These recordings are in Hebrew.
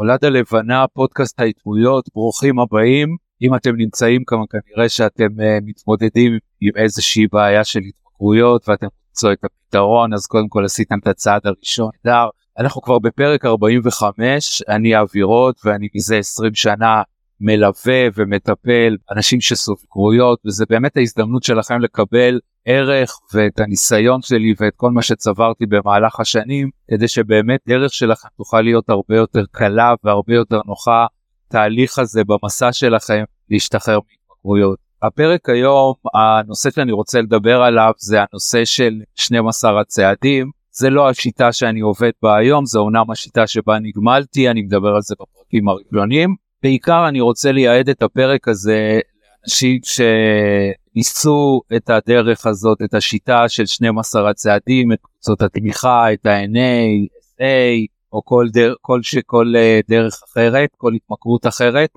עולד הלבנה, פודקאסט ההתמודדויות, ברוכים הבאים. אם אתם נמצאים כאן כנראה שאתם uh, מתמודדים עם איזושהי בעיה של התמכרויות ואתם רוצים את הפתרון, אז קודם כל עשיתם את הצעד הראשון. דר, אנחנו כבר בפרק 45, אני אווירות ואני מזה 20 שנה מלווה ומטפל אנשים שסובקרויות וזה באמת ההזדמנות שלכם לקבל ערך ואת הניסיון שלי ואת כל מה שצברתי במהלך השנים כדי שבאמת דרך שלכם תוכל להיות הרבה יותר קלה והרבה יותר נוחה תהליך הזה במסע שלכם להשתחרר מהתמכרויות. הפרק היום הנושא שאני רוצה לדבר עליו זה הנושא של 12 הצעדים זה לא השיטה שאני עובד בה היום זה אומנם השיטה שבה נגמלתי אני מדבר על זה בפרקים הראשונים בעיקר אני רוצה לייעד את הפרק הזה לאנשים שניסו את הדרך הזאת, את השיטה של 12 הצעדים, את קבוצות התמיכה, את ה-NA, SA, או כל, דר, כל, כל אה, דרך אחרת, כל התמכרות אחרת,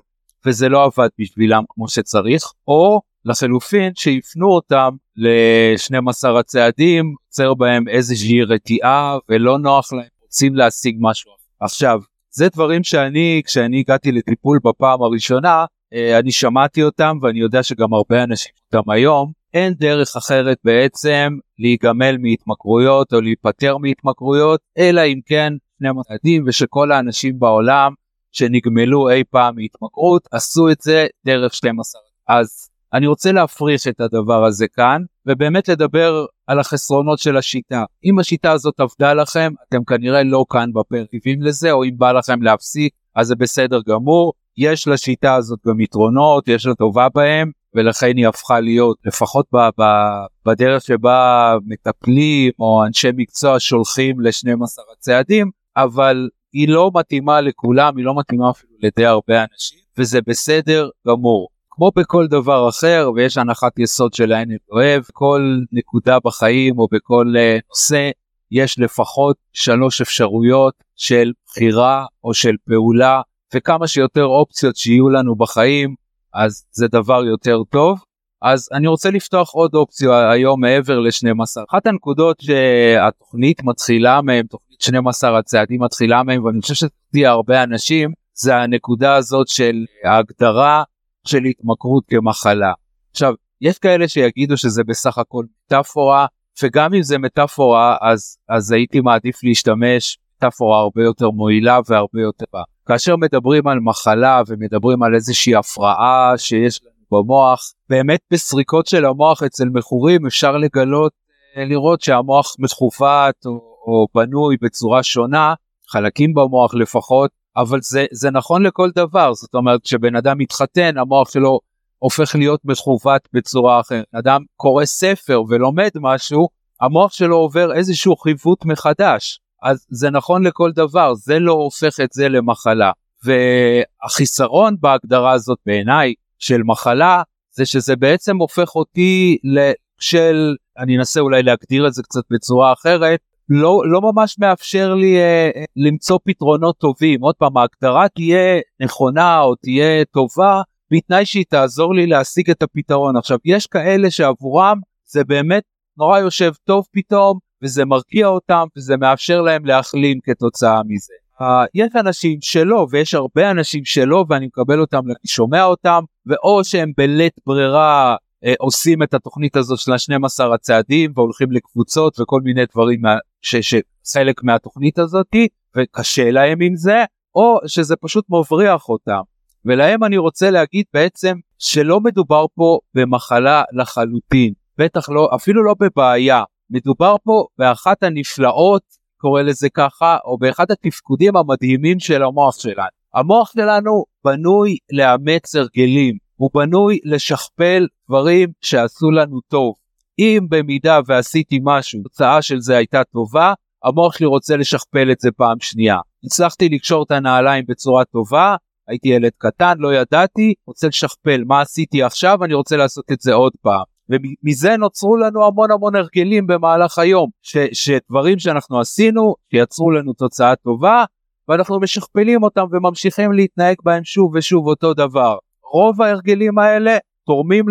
וזה לא עבד בשבילם כמו שצריך, או לחלופין שיפנו אותם ל-12 הצעדים, יוצר בהם איזושהי רתיעה ולא נוח להם, רוצים להשיג משהו. עכשיו, זה דברים שאני כשאני הגעתי לטיפול בפעם הראשונה אני שמעתי אותם ואני יודע שגם הרבה אנשים אותם היום אין דרך אחרת בעצם להיגמל מהתמכרויות או להיפטר מהתמכרויות אלא אם כן שני מדדים ושכל האנשים בעולם שנגמלו אי פעם מהתמכרות עשו את זה דרך 12 אז אני רוצה להפריך את הדבר הזה כאן ובאמת לדבר על החסרונות של השיטה. אם השיטה הזאת עבדה לכם, אתם כנראה לא כאן בפרטיבים לזה, או אם בא לכם להפסיק, אז זה בסדר גמור. יש לשיטה הזאת גם יתרונות, יש לה טובה בהם, ולכן היא הפכה להיות, לפחות ב, ב, בדרך שבה מטפלים או אנשי מקצוע שולחים ל-12 הצעדים, אבל היא לא מתאימה לכולם, היא לא מתאימה אפילו לידי הרבה אנשים, וזה בסדר גמור. כמו בכל דבר אחר ויש הנחת יסוד שלהן אני אוהב כל נקודה בחיים או בכל uh, נושא יש לפחות שלוש אפשרויות של בחירה או של פעולה וכמה שיותר אופציות שיהיו לנו בחיים אז זה דבר יותר טוב. אז אני רוצה לפתוח עוד אופציה היום מעבר ל-12. אחת הנקודות שהתוכנית מתחילה מהם, תוכנית 12 הצעדים מתחילה מהם ואני חושב שתהיה הרבה אנשים זה הנקודה הזאת של ההגדרה של התמכרות כמחלה. עכשיו, יש כאלה שיגידו שזה בסך הכל מטאפורה, וגם אם זה מטאפורה, אז, אז הייתי מעדיף להשתמש מטאפורה הרבה יותר מועילה והרבה יותר... כאשר מדברים על מחלה ומדברים על איזושהי הפרעה שיש לנו במוח, באמת בסריקות של המוח אצל מכורים אפשר לגלות, אה, לראות שהמוח מכוות או, או בנוי בצורה שונה, חלקים במוח לפחות, אבל זה, זה נכון לכל דבר, זאת אומרת כשבן אדם מתחתן המוח שלו הופך להיות מכוות בצורה אחרת. אדם קורא ספר ולומד משהו, המוח שלו עובר איזשהו חיווט מחדש. אז זה נכון לכל דבר, זה לא הופך את זה למחלה. והחיסרון בהגדרה הזאת בעיניי של מחלה, זה שזה בעצם הופך אותי של, אני אנסה אולי להגדיר את זה קצת בצורה אחרת, לא, לא ממש מאפשר לי אה, למצוא פתרונות טובים. עוד פעם, ההגדרה תהיה נכונה או תהיה טובה, בתנאי שהיא תעזור לי להשיג את הפתרון. עכשיו, יש כאלה שעבורם זה באמת נורא יושב טוב פתאום, וזה מרגיע אותם, וזה מאפשר להם להחלים כתוצאה מזה. Uh, יש אנשים שלא, ויש הרבה אנשים שלא, ואני מקבל אותם, אני שומע אותם, ואו שהם בלית ברירה אה, עושים את התוכנית הזאת של ה-12 הצעדים והולכים לקבוצות וכל מיני דברים שחלק מהתוכנית הזאתי וקשה להם עם זה או שזה פשוט מבריח אותם ולהם אני רוצה להגיד בעצם שלא מדובר פה במחלה לחלוטין בטח לא אפילו לא בבעיה מדובר פה באחת הנפלאות קורא לזה ככה או באחד התפקודים המדהימים של המוח שלנו המוח שלנו בנוי לאמץ הרגלים הוא בנוי לשכפל דברים שעשו לנו טוב. אם במידה ועשיתי משהו, תוצאה של זה הייתה טובה, המוח שלי רוצה לשכפל את זה פעם שנייה. הצלחתי לקשור את הנעליים בצורה טובה, הייתי ילד קטן, לא ידעתי, רוצה לשכפל, מה עשיתי עכשיו, אני רוצה לעשות את זה עוד פעם. ומזה נוצרו לנו המון המון הרגלים במהלך היום, ש, שדברים שאנחנו עשינו, שיצרו לנו תוצאה טובה, ואנחנו משכפלים אותם וממשיכים להתנהג בהם שוב ושוב אותו דבר. רוב ההרגלים האלה תורמים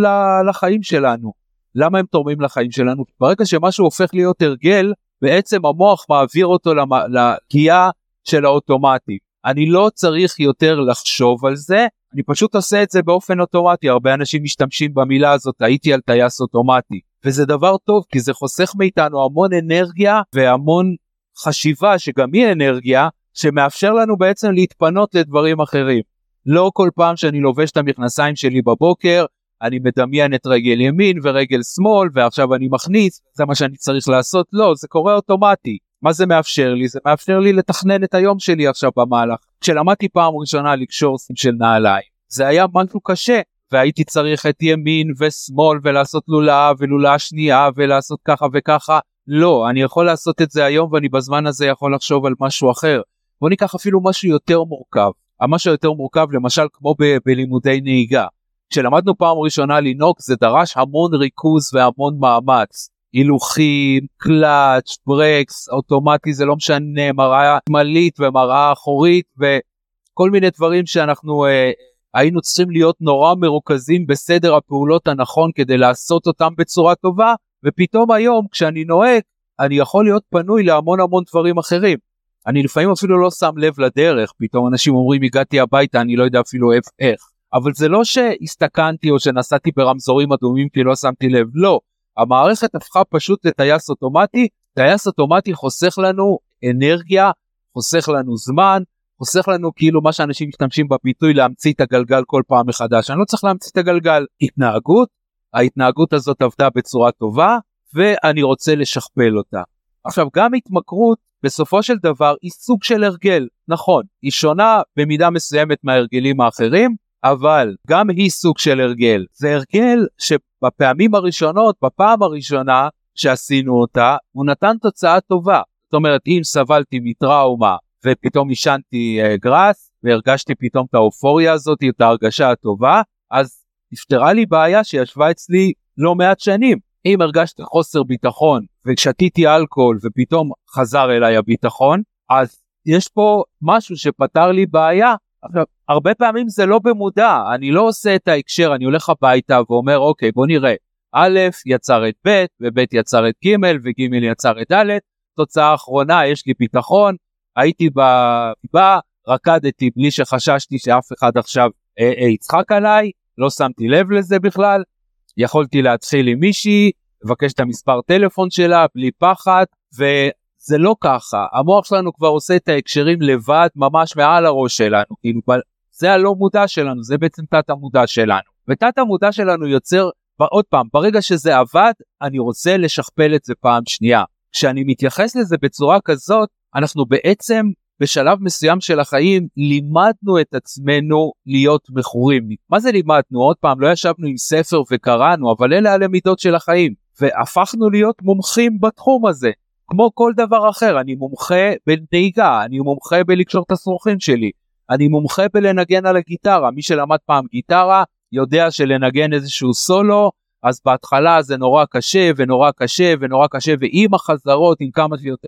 לחיים שלנו. למה הם תורמים לחיים שלנו? ברגע שמשהו הופך להיות הרגל, בעצם המוח מעביר אותו לפגיעה של האוטומטי. אני לא צריך יותר לחשוב על זה, אני פשוט עושה את זה באופן אוטומטי, הרבה אנשים משתמשים במילה הזאת, הייתי על טייס אוטומטי, וזה דבר טוב כי זה חוסך מאיתנו המון אנרגיה והמון חשיבה שגם היא אנרגיה, שמאפשר לנו בעצם להתפנות לדברים אחרים. לא כל פעם שאני לובש את המכנסיים שלי בבוקר, אני מדמיין את רגל ימין ורגל שמאל ועכשיו אני מכניס, זה מה שאני צריך לעשות, לא, זה קורה אוטומטי. מה זה מאפשר לי? זה מאפשר לי לתכנן את היום שלי עכשיו במהלך. כשלמדתי פעם ראשונה לקשור סים של נעליים, זה היה משהו קשה, והייתי צריך את ימין ושמאל ולעשות לולאה ולולאה שנייה ולעשות ככה וככה. לא, אני יכול לעשות את זה היום ואני בזמן הזה יכול לחשוב על משהו אחר. בוא ניקח אפילו משהו יותר מורכב. המשהו היותר מורכב למשל כמו ב- בלימודי נהיגה. כשלמדנו פעם ראשונה לנהוג זה דרש המון ריכוז והמון מאמץ. הילוכים, קלאץ', ברקס, אוטומטי זה לא משנה, מראה שמאלית ומראה אחורית וכל מיני דברים שאנחנו אה, היינו צריכים להיות נורא מרוכזים בסדר הפעולות הנכון כדי לעשות אותם בצורה טובה ופתאום היום כשאני נוהג אני יכול להיות פנוי להמון המון דברים אחרים. אני לפעמים אפילו לא שם לב לדרך, פתאום אנשים אומרים הגעתי הביתה אני לא יודע אפילו איך. אבל זה לא שהסתכנתי או שנסעתי ברמזורים אדומים כי לא שמתי לב, לא. המערכת הפכה פשוט לטייס אוטומטי, טייס אוטומטי חוסך לנו אנרגיה, חוסך לנו זמן, חוסך לנו כאילו מה שאנשים משתמשים בביטוי להמציא את הגלגל כל פעם מחדש. אני לא צריך להמציא את הגלגל. התנהגות, ההתנהגות הזאת עבדה בצורה טובה ואני רוצה לשכפל אותה. עכשיו גם התמכרות בסופו של דבר היא סוג של הרגל, נכון, היא שונה במידה מסוימת מההרגלים האחרים, אבל גם היא סוג של הרגל. זה הרגל שבפעמים הראשונות, בפעם הראשונה שעשינו אותה, הוא נתן תוצאה טובה. זאת אומרת, אם סבלתי מטראומה ופתאום עישנתי uh, גראס והרגשתי פתאום את האופוריה הזאת, את ההרגשה הטובה, אז נפתרה לי בעיה שישבה אצלי לא מעט שנים. אם הרגשתי חוסר ביטחון ושתיתי אלכוהול ופתאום חזר אליי הביטחון, אז יש פה משהו שפתר לי בעיה עכשיו, הרבה פעמים זה לא במודע, אני לא עושה את ההקשר, אני הולך הביתה ואומר, אוקיי, בוא נראה, א' יצר את ב', וב' יצר את ג', וג' יצר את ד', תוצאה אחרונה, יש לי ביטחון, הייתי בא, רקדתי בלי שחששתי שאף אחד עכשיו אה, אה, יצחק עליי, לא שמתי לב לזה בכלל, יכולתי להתחיל עם מישהי, לבקש את המספר טלפון שלה בלי פחד, ו... זה לא ככה, המוח שלנו כבר עושה את ההקשרים לבד ממש מעל הראש שלנו, כאילו זה הלא מודע שלנו, זה בעצם תת המודע שלנו. ותת המודע שלנו יוצר, עוד פעם, ברגע שזה עבד, אני רוצה לשכפל את זה פעם שנייה. כשאני מתייחס לזה בצורה כזאת, אנחנו בעצם בשלב מסוים של החיים לימדנו את עצמנו להיות מכורים. מה זה לימדנו? עוד פעם, לא ישבנו עם ספר וקראנו, אבל אלה הלמידות של החיים. והפכנו להיות מומחים בתחום הזה. כמו כל דבר אחר, אני מומחה בנהיגה, אני מומחה בלקשור את השרוכים שלי, אני מומחה בלנגן על הגיטרה, מי שלמד פעם גיטרה יודע שלנגן איזשהו סולו, אז בהתחלה זה נורא קשה ונורא קשה ונורא קשה ועם החזרות עם כמה שיותר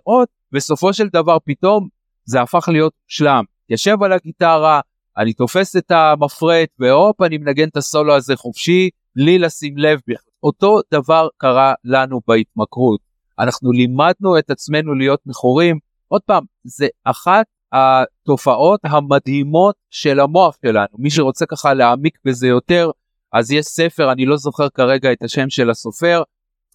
בסופו של דבר פתאום זה הפך להיות שלם. יושב על הגיטרה, אני תופס את המפרט והופ אני מנגן את הסולו הזה חופשי, בלי לשים לב בכלל. אותו דבר קרה לנו בהתמכרות. אנחנו לימדנו את עצמנו להיות מכורים. עוד פעם, זה אחת התופעות המדהימות של המוח שלנו. מי שרוצה ככה להעמיק בזה יותר, אז יש ספר, אני לא זוכר כרגע את השם של הסופר,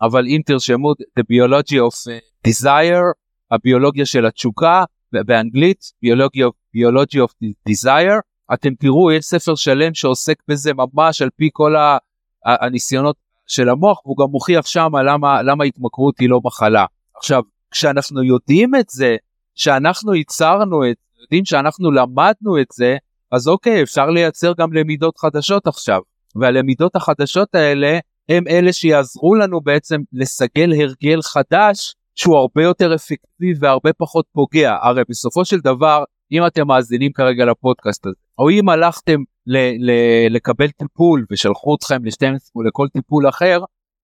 אבל אם תרשמו The Biology of Desire, הביולוגיה של התשוקה, באנגלית, Biology of, Biology of Desire, אתם תראו, יש ספר שלם שעוסק בזה ממש על פי כל הניסיונות של המוח והוא גם מוכיח שם למה, למה התמכרות היא לא מחלה. עכשיו, כשאנחנו יודעים את זה, שאנחנו ייצרנו את זה, יודעים שאנחנו למדנו את זה, אז אוקיי, אפשר לייצר גם למידות חדשות עכשיו. והלמידות החדשות האלה הם אלה שיעזרו לנו בעצם לסגל הרגל חדש שהוא הרבה יותר אפקטיבי והרבה פחות פוגע. הרי בסופו של דבר, אם אתם מאזינים כרגע לפודקאסט הזה, או אם הלכתם ל- ל- לקבל טיפול ושלחו אתכם ל-12 או לכל טיפול אחר,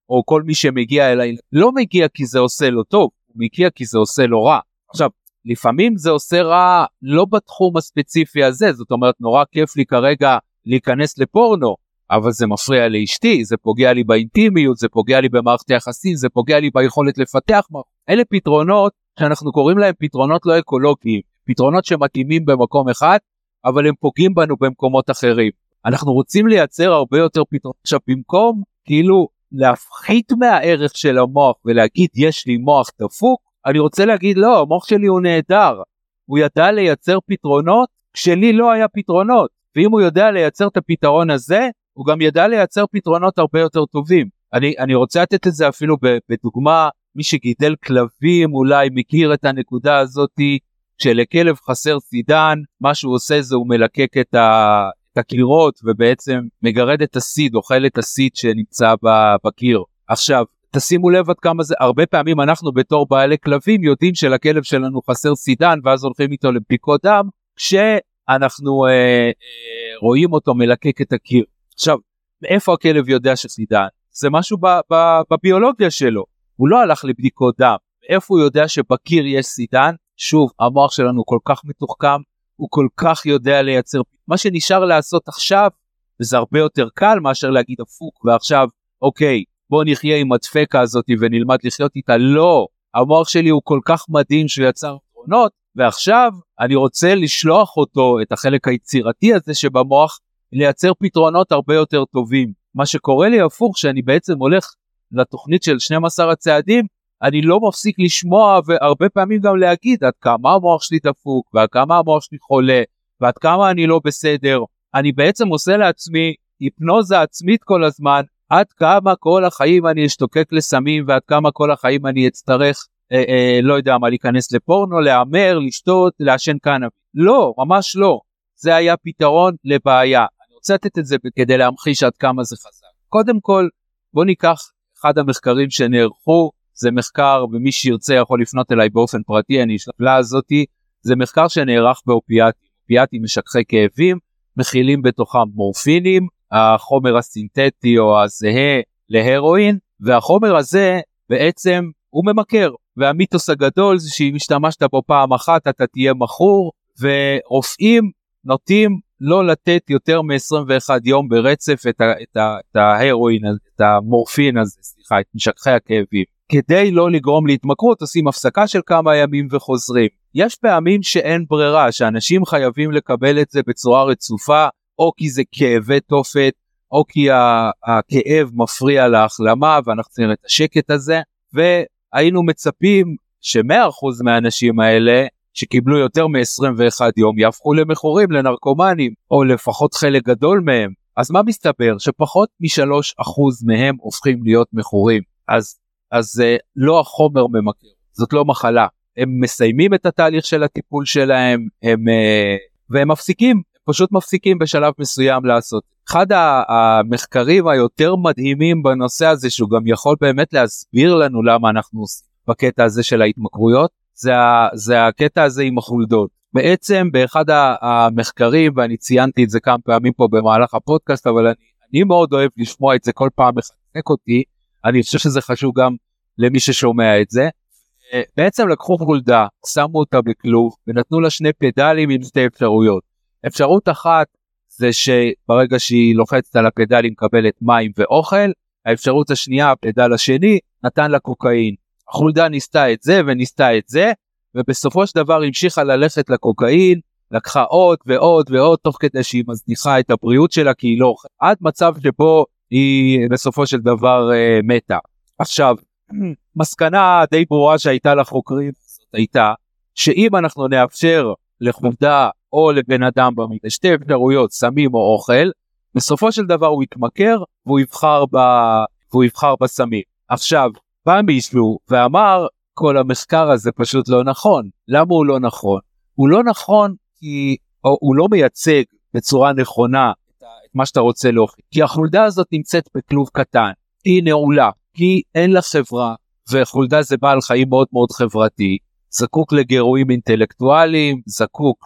או כל מי שמגיע אליי, לא מגיע כי זה עושה לו טוב, הוא מגיע כי זה עושה לו רע. עכשיו, לפעמים זה עושה רע לא בתחום הספציפי הזה, זאת אומרת נורא כיף לי כרגע להיכנס לפורנו, אבל זה מפריע לאשתי, זה פוגע לי באינטימיות, זה פוגע לי במערכת היחסים, זה פוגע לי ביכולת לפתח, אלה פתרונות שאנחנו קוראים להם פתרונות לא אקולוגיים, פתרונות שמתאימים במקום אחד, אבל הם פוגעים בנו במקומות אחרים. אנחנו רוצים לייצר הרבה יותר פתרונות. עכשיו במקום כאילו להפחית מהערך של המוח ולהגיד יש לי מוח דפוק, אני רוצה להגיד לא, המוח שלי הוא נהדר. הוא ידע לייצר פתרונות כשלי לא היה פתרונות. ואם הוא יודע לייצר את הפתרון הזה, הוא גם ידע לייצר פתרונות הרבה יותר טובים. אני, אני רוצה לתת את זה אפילו בדוגמה, מי שגידל כלבים אולי מכיר את הנקודה הזאתי, כשלכלב חסר סידן, מה שהוא עושה זה הוא מלקק את, ה, את הקירות ובעצם מגרד את הסיד, אוכל את הסיד שנמצא בקיר. עכשיו, תשימו לב עד כמה זה, הרבה פעמים אנחנו בתור בעלי כלבים יודעים שלכלב שלנו חסר סידן ואז הולכים איתו לבדיקות דם, כשאנחנו אה, אה, רואים אותו מלקק את הקיר. עכשיו, מאיפה הכלב יודע שסידן? זה משהו ב, ב, בביולוגיה שלו. הוא לא הלך לבדיקות דם. מאיפה הוא יודע שבקיר יש סידן? שוב, המוח שלנו כל כך מתוחכם, הוא כל כך יודע לייצר. מה שנשאר לעשות עכשיו, וזה הרבה יותר קל מאשר להגיד הפוך, ועכשיו, אוקיי, בוא נחיה עם הדפקה הזאת ונלמד לחיות איתה. לא, המוח שלי הוא כל כך מדהים שהוא יצר פתרונות, ועכשיו אני רוצה לשלוח אותו, את החלק היצירתי הזה שבמוח, לייצר פתרונות הרבה יותר טובים. מה שקורה לי הפוך, שאני בעצם הולך לתוכנית של 12 הצעדים, אני לא מפסיק לשמוע והרבה פעמים גם להגיד עד כמה המוח שלי דפוק ועד כמה המוח שלי חולה ועד כמה אני לא בסדר. אני בעצם עושה לעצמי היפנוזה עצמית כל הזמן עד כמה כל החיים אני אשתוקק לסמים ועד כמה כל החיים אני אצטרך אה, אה, לא יודע מה להיכנס לפורנו, להמר, לשתות, לעשן קנאביס. לא, ממש לא. זה היה פתרון לבעיה. אני רוצה לתת את זה כדי להמחיש עד כמה זה חזק. קודם כל, בוא ניקח אחד המחקרים שנערכו, זה מחקר ומי שירצה יכול לפנות אליי באופן פרטי, אני אשלח הזאתי, זה מחקר שנערך באופיאטים. אופיאטים משככי כאבים, מכילים בתוכם מורפינים, החומר הסינתטי או הזהה להרואין, והחומר הזה בעצם הוא ממכר, והמיתוס הגדול זה שאם השתמשת בו פעם אחת אתה תהיה מכור, ורופאים נוטים לא לתת יותר מ-21 יום ברצף את, את, את ההרואין, את המורפין הזה, סליחה, את משככי הכאבים. כדי לא לגרום להתמכרות עושים הפסקה של כמה ימים וחוזרים. יש פעמים שאין ברירה, שאנשים חייבים לקבל את זה בצורה רצופה, או כי זה כאבי תופת, או כי הכאב מפריע להחלמה ואנחנו צריכים את השקט הזה, והיינו מצפים ש-100% מהאנשים האלה שקיבלו יותר מ-21 יום יהפכו למכורים, לנרקומנים, או לפחות חלק גדול מהם. אז מה מסתבר? שפחות מ-3% מהם הופכים להיות מכורים. אז, אז uh, לא החומר ממכר, זאת לא מחלה. הם מסיימים את התהליך של הטיפול שלהם, הם, uh, והם מפסיקים, פשוט מפסיקים בשלב מסוים לעשות. אחד המחקרים היותר מדהימים בנושא הזה, שהוא גם יכול באמת להסביר לנו למה אנחנו עושים בקטע הזה של ההתמכרויות, זה, זה הקטע הזה עם החולדות. בעצם באחד המחקרים, ואני ציינתי את זה כמה פעמים פה במהלך הפודקאסט, אבל אני, אני מאוד אוהב לשמוע את זה כל פעם מחזק אותי, אני חושב שזה חשוב גם למי ששומע את זה. בעצם לקחו חולדה, שמו אותה בכלוב ונתנו לה שני פדלים עם שתי אפשרויות. אפשרות אחת זה שברגע שהיא לוחצת על הפדל היא מקבלת מים ואוכל, האפשרות השנייה, הפדל השני, נתן לה קוקאין. החולדה ניסתה את זה וניסתה את זה, ובסופו של דבר המשיכה ללכת לקוקאין, לקחה עוד ועוד ועוד תוך כדי שהיא מזניחה את הבריאות שלה כי היא לא אוכלת, עד מצב שבו היא בסופו של דבר אה, מתה. עכשיו, מסקנה די ברורה שהייתה לחוקרים זאת הייתה שאם אנחנו נאפשר לחולדה או לבן אדם במידה שתי אפשרויות סמים או אוכל, בסופו של דבר הוא יתמכר והוא יבחר, ב... והוא יבחר בסמים. עכשיו, בא מישהו ואמר כל המחקר הזה פשוט לא נכון. למה הוא לא נכון? הוא לא נכון כי הוא לא מייצג בצורה נכונה את מה שאתה רוצה להוכיח. כי החולדה הזאת נמצאת בכלוב קטן, היא נעולה, כי אין לה חברה, וחולדה זה בעל חיים מאוד מאוד חברתי, זקוק לגירויים אינטלקטואליים, זקוק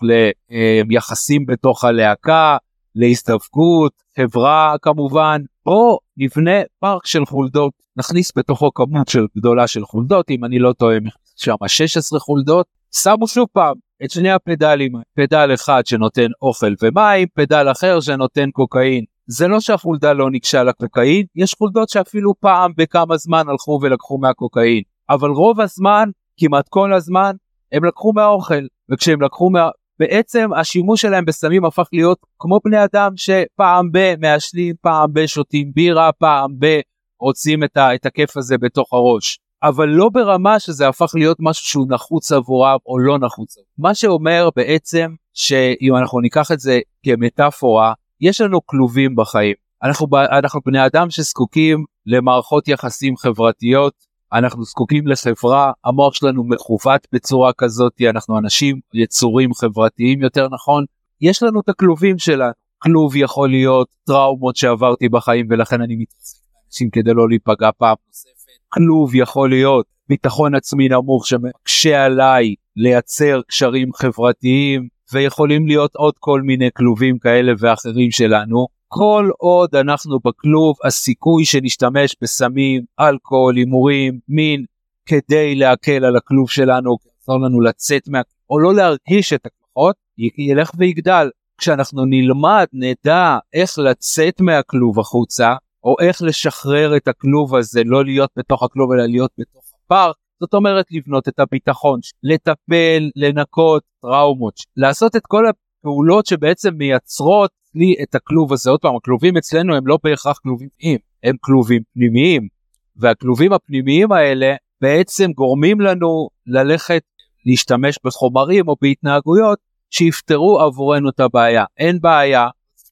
ליחסים בתוך הלהקה, להסתפקות, חברה כמובן, או נבנה פארק של חולדות, נכניס בתוכו כמות של גדולה של חולדות, אם אני לא טועה, שם 16 חולדות, שמו שוב פעם את שני הפדלים, פדל אחד שנותן אוכל ומים, פדל אחר שנותן קוקאין. זה לא שהחולדה לא ניגשה לקוקאין, יש חולדות שאפילו פעם בכמה זמן הלכו ולקחו מהקוקאין, אבל רוב הזמן, כמעט כל הזמן, הם לקחו מהאוכל, וכשהם לקחו מה... בעצם השימוש שלהם בסמים הפך להיות כמו בני אדם שפעם ב מעשנים, פעם ב שותים בירה, פעם ב רוצים את, ה... את הכיף הזה בתוך הראש. אבל לא ברמה שזה הפך להיות משהו שהוא נחוץ עבורם או לא נחוץ. מה שאומר בעצם שאם אנחנו ניקח את זה כמטאפורה, יש לנו כלובים בחיים. אנחנו, אנחנו בני אדם שזקוקים למערכות יחסים חברתיות, אנחנו זקוקים לחברה, המוח שלנו מכוות בצורה כזאת, אנחנו אנשים, יצורים חברתיים יותר נכון, יש לנו את הכלובים שלנו. כלוב יכול להיות טראומות שעברתי בחיים ולכן אני מתעסק באנשים כדי לא להיפגע פעם נוספת. כלוב יכול להיות ביטחון עצמי נמוך שמקשה עליי לייצר קשרים חברתיים ויכולים להיות עוד כל מיני כלובים כאלה ואחרים שלנו. כל עוד אנחנו בכלוב הסיכוי שנשתמש בסמים, אלכוהול, הימורים, מין כדי להקל על הכלוב שלנו, לעזור לנו לצאת מה... או לא להרגיש את הכוחות, ילך ויגדל. כשאנחנו נלמד, נדע איך לצאת מהכלוב החוצה, או איך לשחרר את הכלוב הזה, לא להיות בתוך הכלוב אלא להיות בתוך הפארק, זאת אומרת לבנות את הביטחון, לטפל, לנקות טראומות, לעשות את כל הפעולות שבעצם מייצרות לי את הכלוב הזה. עוד פעם, הכלובים אצלנו הם לא בהכרח כלובים פנימיים, הם כלובים פנימיים, והכלובים הפנימיים האלה בעצם גורמים לנו ללכת להשתמש בחומרים או בהתנהגויות שיפתרו עבורנו את הבעיה. אין בעיה,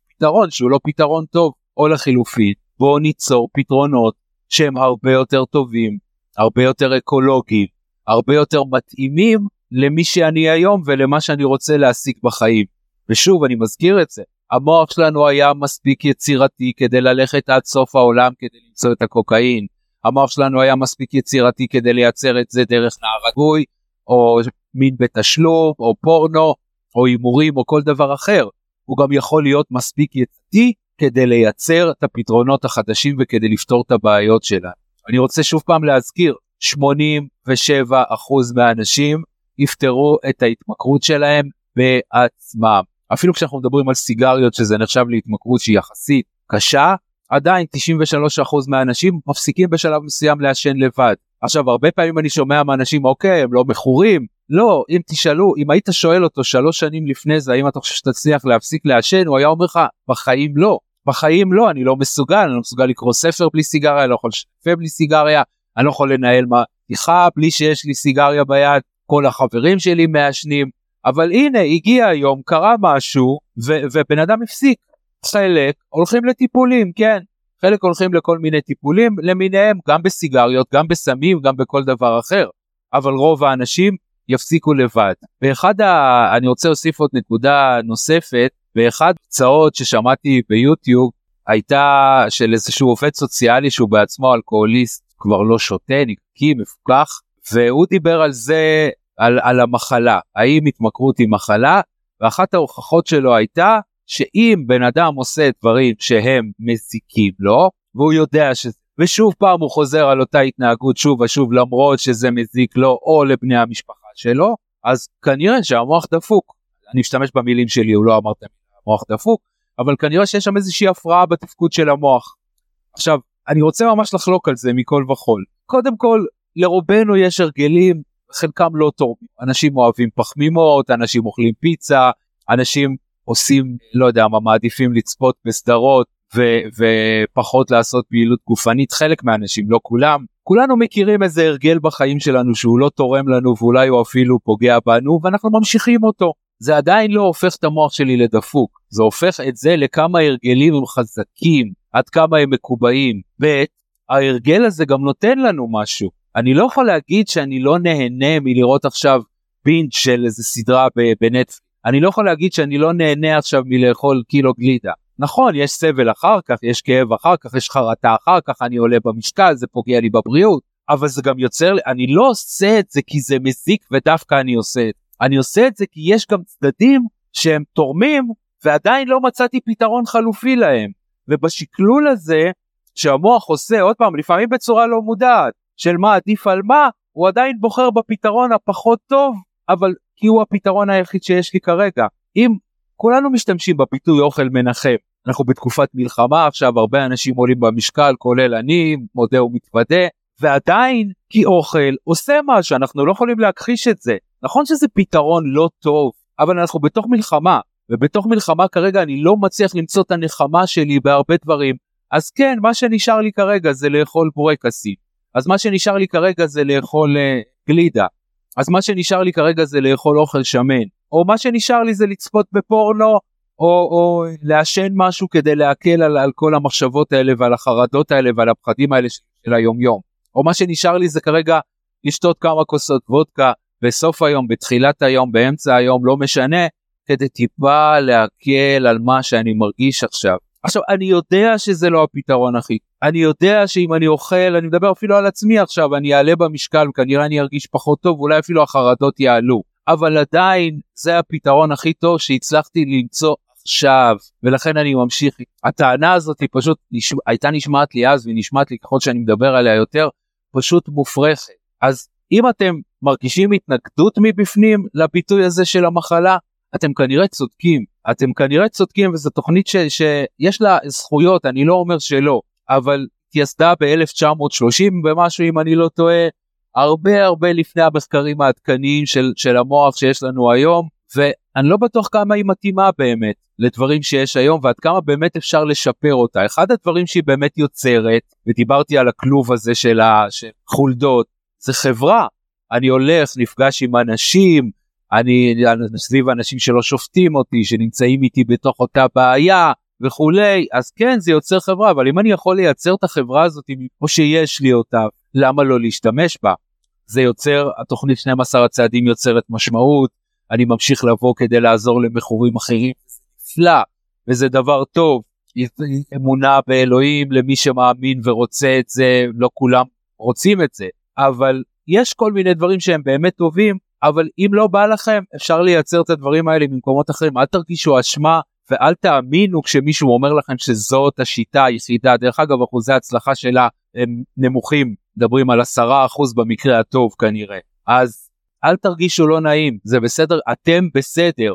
פתרון שהוא לא פתרון טוב, או לחילופין, בואו ניצור פתרונות שהם הרבה יותר טובים, הרבה יותר אקולוגיים, הרבה יותר מתאימים למי שאני היום ולמה שאני רוצה להשיג בחיים. ושוב, אני מזכיר את זה, המוח שלנו היה מספיק יצירתי כדי ללכת עד סוף העולם כדי למצוא את הקוקאין. המוח שלנו היה מספיק יצירתי כדי לייצר את זה דרך נער הגוי, או מין בתשלום, או פורנו, או הימורים, או כל דבר אחר. הוא גם יכול להיות מספיק יצירתי כדי לייצר את הפתרונות החדשים וכדי לפתור את הבעיות שלה. אני רוצה שוב פעם להזכיר, 87% מהאנשים יפתרו את ההתמכרות שלהם בעצמם. אפילו כשאנחנו מדברים על סיגריות שזה נחשב להתמכרות שהיא יחסית קשה, עדיין 93% מהאנשים מפסיקים בשלב מסוים לעשן לבד. עכשיו הרבה פעמים אני שומע מאנשים אוקיי הם לא מכורים לא אם תשאלו אם היית שואל אותו שלוש שנים לפני זה האם אתה חושב שתצליח להפסיק לעשן הוא היה אומר לך בחיים לא בחיים לא, אני לא מסוגל, אני לא מסוגל לקרוא ספר בלי סיגריה, אני לא יכול לשתף בלי סיגריה, אני לא יכול לנהל מהפתיחה בלי שיש לי סיגריה ביד, כל החברים שלי מעשנים, אבל הנה הגיע היום, קרה משהו, ו- ובן אדם הפסיק. חלק הולכים לטיפולים, כן, חלק הולכים לכל מיני טיפולים למיניהם, גם בסיגריות, גם בסמים, גם בכל דבר אחר, אבל רוב האנשים יפסיקו לבד. ואחד ה... אני רוצה להוסיף עוד נקודה נוספת, ואחד הצעות ששמעתי ביוטיוב הייתה של איזשהו עובד סוציאלי שהוא בעצמו אלכוהוליסט כבר לא שותה נקי מפוקח והוא דיבר על זה על, על המחלה האם התמכרות היא מחלה ואחת ההוכחות שלו הייתה שאם בן אדם עושה דברים שהם מזיקים לו והוא יודע ש... ושוב פעם הוא חוזר על אותה התנהגות שוב ושוב למרות שזה מזיק לו או לבני המשפחה שלו אז כנראה שהמוח דפוק. אני משתמש במילים שלי הוא לא אמר את מוח דפוק, אבל כנראה שיש שם איזושהי הפרעה בתפקוד של המוח. עכשיו, אני רוצה ממש לחלוק על זה מכל וכול. קודם כל, לרובנו יש הרגלים, חלקם לא טובים. אנשים אוהבים פחמימות, אנשים אוכלים פיצה, אנשים עושים, לא יודע מה, מעדיפים לצפות בסדרות ו- ופחות לעשות פעילות גופנית, חלק מהאנשים, לא כולם. כולנו מכירים איזה הרגל בחיים שלנו שהוא לא תורם לנו ואולי הוא אפילו פוגע בנו ואנחנו ממשיכים אותו. זה עדיין לא הופך את המוח שלי לדפוק, זה הופך את זה לכמה הרגלים הם חזקים, עד כמה הם מקובעים. ב', ההרגל הזה גם נותן לנו משהו. אני לא יכול להגיד שאני לא נהנה מלראות עכשיו בינג' של איזה סדרה בנטפליקס. אני לא יכול להגיד שאני לא נהנה עכשיו מלאכול קילו גלידה. נכון, יש סבל אחר כך, יש כאב אחר כך, יש חרטה אחר כך, אני עולה במשקל, זה פוגע לי בבריאות, אבל זה גם יוצר אני לא עושה את זה כי זה מזיק ודווקא אני עושה את זה. אני עושה את זה כי יש גם צדדים שהם תורמים ועדיין לא מצאתי פתרון חלופי להם. ובשקלול הזה שהמוח עושה עוד פעם לפעמים בצורה לא מודעת של מה עדיף על מה הוא עדיין בוחר בפתרון הפחות טוב אבל כי הוא הפתרון היחיד שיש לי כרגע. אם כולנו משתמשים בביטוי אוכל מנחם אנחנו בתקופת מלחמה עכשיו הרבה אנשים עולים במשקל כולל אני מודה ומתוודה ועדיין כי אוכל עושה משהו אנחנו לא יכולים להכחיש את זה נכון שזה פתרון לא טוב, אבל אנחנו בתוך מלחמה, ובתוך מלחמה כרגע אני לא מצליח למצוא את הנחמה שלי בהרבה דברים, אז כן, מה שנשאר לי כרגע זה לאכול בורקסים. אז מה שנשאר לי כרגע זה לאכול uh, גלידה. אז מה שנשאר לי כרגע זה לאכול אוכל שמן. או מה שנשאר לי זה לצפות בפורנו, או, או לעשן משהו כדי להקל על, על כל המחשבות האלה ועל החרדות האלה ועל הפחדים האלה של, של היום יום. או מה שנשאר לי זה כרגע לשתות כמה כוסות וודקה בסוף היום, בתחילת היום, באמצע היום, לא משנה, כדי טיפה להקל על מה שאני מרגיש עכשיו. עכשיו אני יודע שזה לא הפתרון הכי אני יודע שאם אני אוכל אני מדבר אפילו על עצמי עכשיו אני אעלה במשקל וכנראה אני ארגיש פחות טוב אולי אפילו החרדות יעלו. אבל עדיין זה הפתרון הכי טוב שהצלחתי למצוא עכשיו ולכן אני ממשיך. הטענה הזאת היא פשוט נשמע, הייתה נשמעת לי אז והיא נשמעת לי ככל שאני מדבר עליה יותר פשוט מופרכת. אז אם אתם מרגישים התנגדות מבפנים לביטוי הזה של המחלה? אתם כנראה צודקים. אתם כנראה צודקים וזו תוכנית ש, שיש לה זכויות אני לא אומר שלא אבל יסדה ב-1930 ומשהו אם אני לא טועה הרבה הרבה לפני המחקרים העדכניים של, של המוח שיש לנו היום ואני לא בטוח כמה היא מתאימה באמת לדברים שיש היום ועד כמה באמת אפשר לשפר אותה. אחד הדברים שהיא באמת יוצרת ודיברתי על הכלוב הזה של החולדות זה חברה אני הולך נפגש עם אנשים אני סביב אנשים שלא שופטים אותי שנמצאים איתי בתוך אותה בעיה וכולי אז כן זה יוצר חברה אבל אם אני יכול לייצר את החברה הזאת או שיש לי אותה למה לא להשתמש בה? זה יוצר התוכנית 12 הצעדים יוצרת משמעות אני ממשיך לבוא כדי לעזור למכורים אחרים. נפלא וזה דבר טוב. אמונה באלוהים למי שמאמין ורוצה את זה לא כולם רוצים את זה אבל יש כל מיני דברים שהם באמת טובים אבל אם לא בא לכם אפשר לייצר את הדברים האלה במקומות אחרים. אל תרגישו אשמה ואל תאמינו כשמישהו אומר לכם שזאת השיטה היחידה. דרך אגב אחוזי ההצלחה שלה הם נמוכים. מדברים על עשרה אחוז במקרה הטוב כנראה. אז אל תרגישו לא נעים. זה בסדר. אתם בסדר.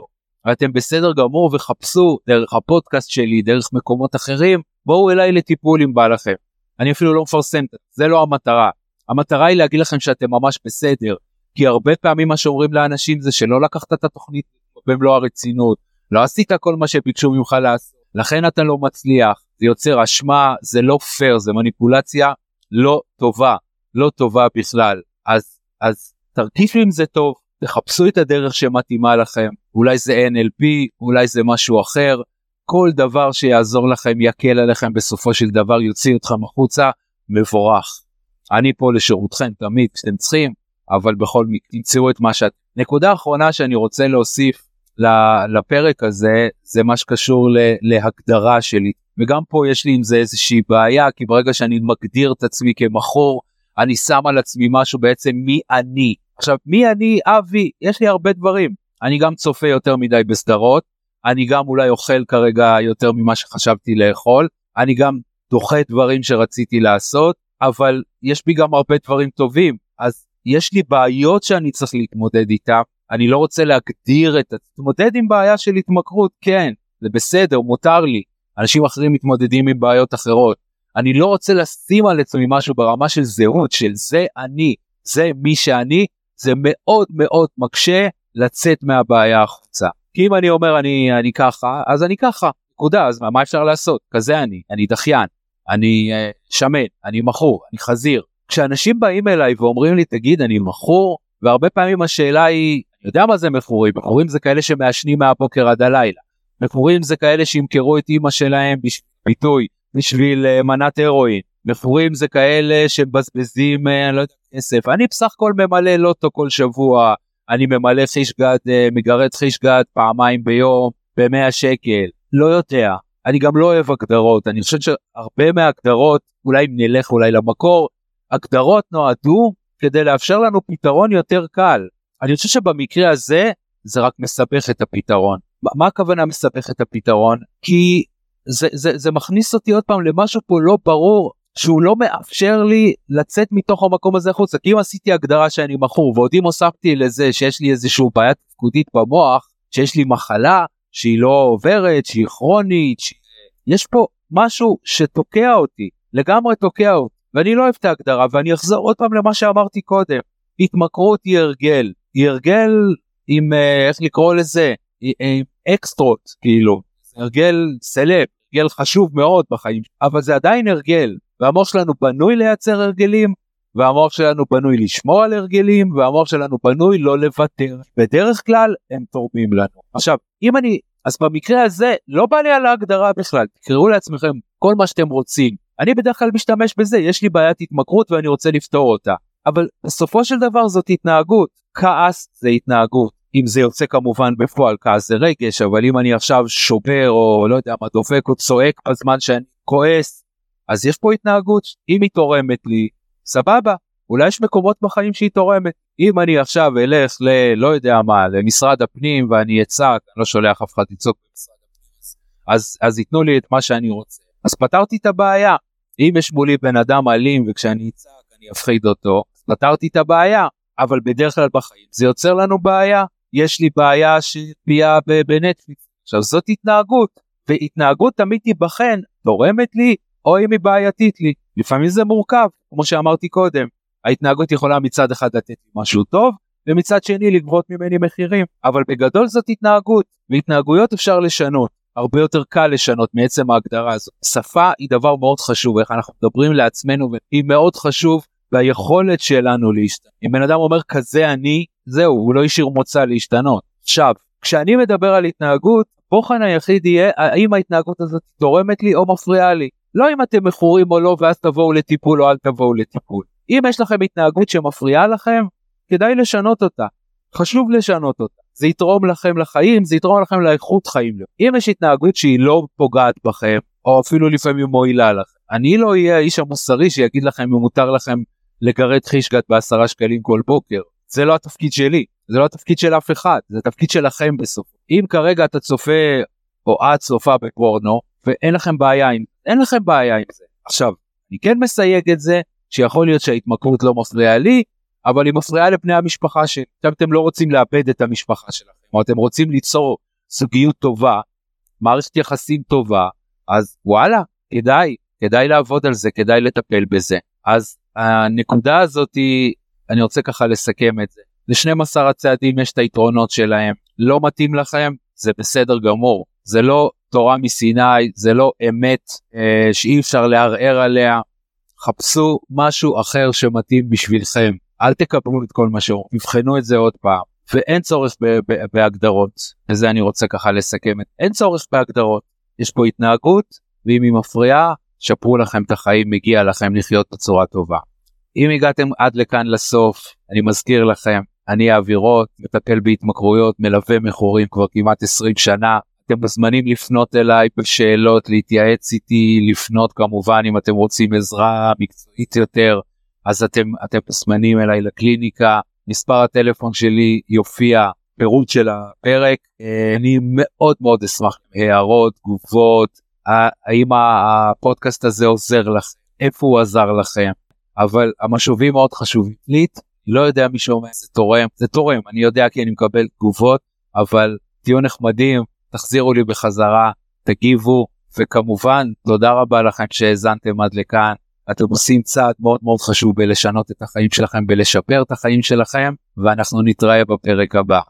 אתם בסדר גמור וחפשו דרך הפודקאסט שלי דרך מקומות אחרים. בואו אליי לטיפול אם בא לכם. אני אפילו לא מפרסם זה לא המטרה המטרה היא להגיד לכם שאתם ממש בסדר כי הרבה פעמים מה שאומרים לאנשים זה שלא לקחת את התוכנית במלוא הרצינות, לא עשית כל מה שביקשו ממך לעשות, לכן אתה לא מצליח, זה יוצר אשמה, זה לא פייר, זה מניפולציה לא טובה, לא טובה בכלל. אז, אז תרגישו אם זה טוב, תחפשו את הדרך שמתאימה לכם, אולי זה NLP, אולי זה משהו אחר, כל דבר שיעזור לכם יקל עליכם בסופו של דבר יוציא אתכם החוצה, מבורך. אני פה לשירותכם תמיד כשאתם צריכים, אבל בכל מקרה תמצאו את מה שאת. נקודה אחרונה שאני רוצה להוסיף לפרק הזה זה מה שקשור להגדרה שלי. וגם פה יש לי עם זה איזושהי בעיה כי ברגע שאני מגדיר את עצמי כמכור אני שם על עצמי משהו בעצם מי אני. עכשיו מי אני? אבי יש לי הרבה דברים. אני גם צופה יותר מדי בסדרות אני גם אולי אוכל כרגע יותר ממה שחשבתי לאכול אני גם דוחה דברים שרציתי לעשות אבל יש בי גם הרבה דברים טובים אז יש לי בעיות שאני צריך להתמודד איתה, אני לא רוצה להגדיר את, להתמודד עם בעיה של התמכרות, כן, זה בסדר, מותר לי, אנשים אחרים מתמודדים עם בעיות אחרות. אני לא רוצה לשים על עצמי משהו ברמה של זהות, של זה אני, זה מי שאני, זה מאוד מאוד מקשה לצאת מהבעיה החוצה. כי אם אני אומר אני, אני ככה, אז אני ככה, נקודה, אז מה אפשר לעשות? כזה אני, אני דחיין, אני uh, שמן, אני מכור, אני חזיר, כשאנשים באים אליי ואומרים לי תגיד אני מכור? והרבה פעמים השאלה היא אני יודע מה זה מכורים מכורים זה כאלה שמעשנים מהבוקר עד הלילה. מכורים זה כאלה שימכרו את אימא שלהם בשביל ביטוי בשביל uh, מנת הרואין. מכורים זה כאלה שמבזבזים uh, אני לא יודע כסף. אני בסך הכל ממלא לוטו כל שבוע. אני ממלא חישגד uh, מגרד חישגד פעמיים ביום ב-100 שקל. לא יודע אני גם לא אוהב הגדרות אני חושב שהרבה מההגדרות אולי אם נלך אולי למקור הגדרות נועדו כדי לאפשר לנו פתרון יותר קל. אני חושב שבמקרה הזה זה רק מסבך את הפתרון. מה הכוונה מסבך את הפתרון? כי זה, זה, זה מכניס אותי עוד פעם למשהו פה לא ברור שהוא לא מאפשר לי לצאת מתוך המקום הזה החוצה כי אם עשיתי הגדרה שאני מכור ועוד אם הוספתי לזה שיש לי איזושהי בעיה תפקודית במוח שיש לי מחלה שהיא לא עוברת שהיא כרונית יש פה משהו שתוקע אותי לגמרי תוקע אותי ואני לא אוהב את ההגדרה ואני אחזור עוד פעם למה שאמרתי קודם. התמכרות היא הרגל. היא הרגל עם אה, איך לקרוא לזה? עם אקסטרות כאילו. הרגל סלב הרגל חשוב מאוד בחיים אבל זה עדיין הרגל והמוח שלנו בנוי לייצר הרגלים והמוח שלנו בנוי לשמור על הרגלים והמוח שלנו בנוי לא לוותר. בדרך כלל הם תורמים לנו. עכשיו אם אני אז במקרה הזה לא בא לי על ההגדרה בכלל. תקראו לעצמכם כל מה שאתם רוצים. אני בדרך כלל משתמש בזה יש לי בעיית התמכרות ואני רוצה לפתור אותה. אבל בסופו של דבר זאת התנהגות. כעס זה התנהגות. אם זה יוצא כמובן בפועל כעס זה רגש אבל אם אני עכשיו שובר או לא יודע מה דופק או צועק בזמן שאני כועס אז יש פה התנהגות. אם היא תורמת לי סבבה אולי יש מקומות בחיים שהיא תורמת. אם אני עכשיו אלך ל... לא יודע מה למשרד הפנים ואני אצעק אני לא שולח אף אחד לצעוק במשרד הפנים אז אז ייתנו לי את מה שאני רוצה. אז פתרתי את הבעיה. אם יש מולי בן אדם אלים וכשאני אצעק אני אפחיד אותו פתרתי את הבעיה. אבל בדרך כלל בחיים זה יוצר לנו בעיה. יש לי בעיה שפיה בנטפליקס. עכשיו זאת התנהגות והתנהגות תמיד תיבחן תורמת לי או אם היא בעייתית לי. לפעמים זה מורכב כמו שאמרתי קודם. ההתנהגות יכולה מצד אחד לתת לי משהו טוב ומצד שני לגבות ממני מחירים. אבל בגדול זאת התנהגות. והתנהגויות אפשר לשנות. הרבה יותר קל לשנות מעצם ההגדרה הזאת שפה היא דבר מאוד חשוב איך אנחנו מדברים לעצמנו והיא מאוד חשוב ביכולת שלנו להשתנות. אם בן אדם אומר כזה אני זהו הוא לא השאיר מוצא להשתנות. עכשיו כשאני מדבר על התנהגות בוחן היחיד יהיה האם ההתנהגות הזאת תורמת לי או מפריעה לי לא אם אתם מכורים או לא ואז תבואו לטיפול או אל תבואו לטיפול. אם יש לכם התנהגות שמפריעה לכם, כדאי לשנות אותה. חשוב לשנות אותה. זה יתרום לכם לחיים, זה יתרום לכם לאיכות חיים. אם יש התנהגות שהיא לא פוגעת בכם, או אפילו לפעמים מועילה לכם, אני לא אהיה האיש המוסרי שיגיד לכם אם מותר לכם לגרד חישגת בעשרה שקלים כל בוקר. זה לא התפקיד שלי, זה לא התפקיד של אף אחד, זה התפקיד שלכם בסוף. אם כרגע אתה צופה או את צופה בפורנו ואין לכם בעיה עם אין לכם בעיה עם זה. עכשיו, אני כן מסייג את זה, שיכול להיות שההתמכרות לא מפריעה לי, אבל היא מפריעה לבני המשפחה שלי. עכשיו אתם לא רוצים לאבד את המשפחה שלכם, או אתם רוצים ליצור זוגיות טובה, מערכת יחסים טובה, אז וואלה, כדאי, כדאי לעבוד על זה, כדאי לטפל בזה. אז הנקודה הזאת היא, אני רוצה ככה לסכם את זה. ל-12 הצעדים יש את היתרונות שלהם, לא מתאים לכם, זה בסדר גמור. זה לא תורה מסיני, זה לא אמת אה, שאי אפשר לערער עליה. חפשו משהו אחר שמתאים בשבילכם. אל תקבלו את כל מה שאומרים, תבחנו את זה עוד פעם. ואין צורך בהגדרות, וזה אני רוצה ככה לסכם אין צורך בהגדרות. יש פה התנהגות, ואם היא מפריעה, שפרו לכם את החיים, מגיע לכם לחיות בצורה טובה. אם הגעתם עד לכאן לסוף, אני מזכיר לכם, אני אווירות, מטפל בהתמכרויות, מלווה מכורים כבר כמעט 20 שנה, אתם מוזמנים לפנות אליי בשאלות, להתייעץ איתי, לפנות כמובן אם אתם רוצים עזרה מקצועית יותר, אז אתם, אתם מוזמנים אליי לקליניקה, מספר הטלפון שלי יופיע פירוט של הפרק, אה, אני מאוד מאוד אשמח הערות, תגובות, האם הפודקאסט הזה עוזר לכם, איפה הוא עזר לכם, אבל המשובים מאוד חשובים. לי, לא יודע מי שאומר זה תורם, זה תורם, אני יודע כי אני מקבל תגובות, אבל תהיו נחמדים, תחזירו לי בחזרה, תגיבו, וכמובן תודה רבה לכם שהאזנתם עד לכאן. אתם עושים צעד מאוד מאוד חשוב בלשנות את החיים שלכם, בלשפר את החיים שלכם, ואנחנו נתראה בפרק הבא.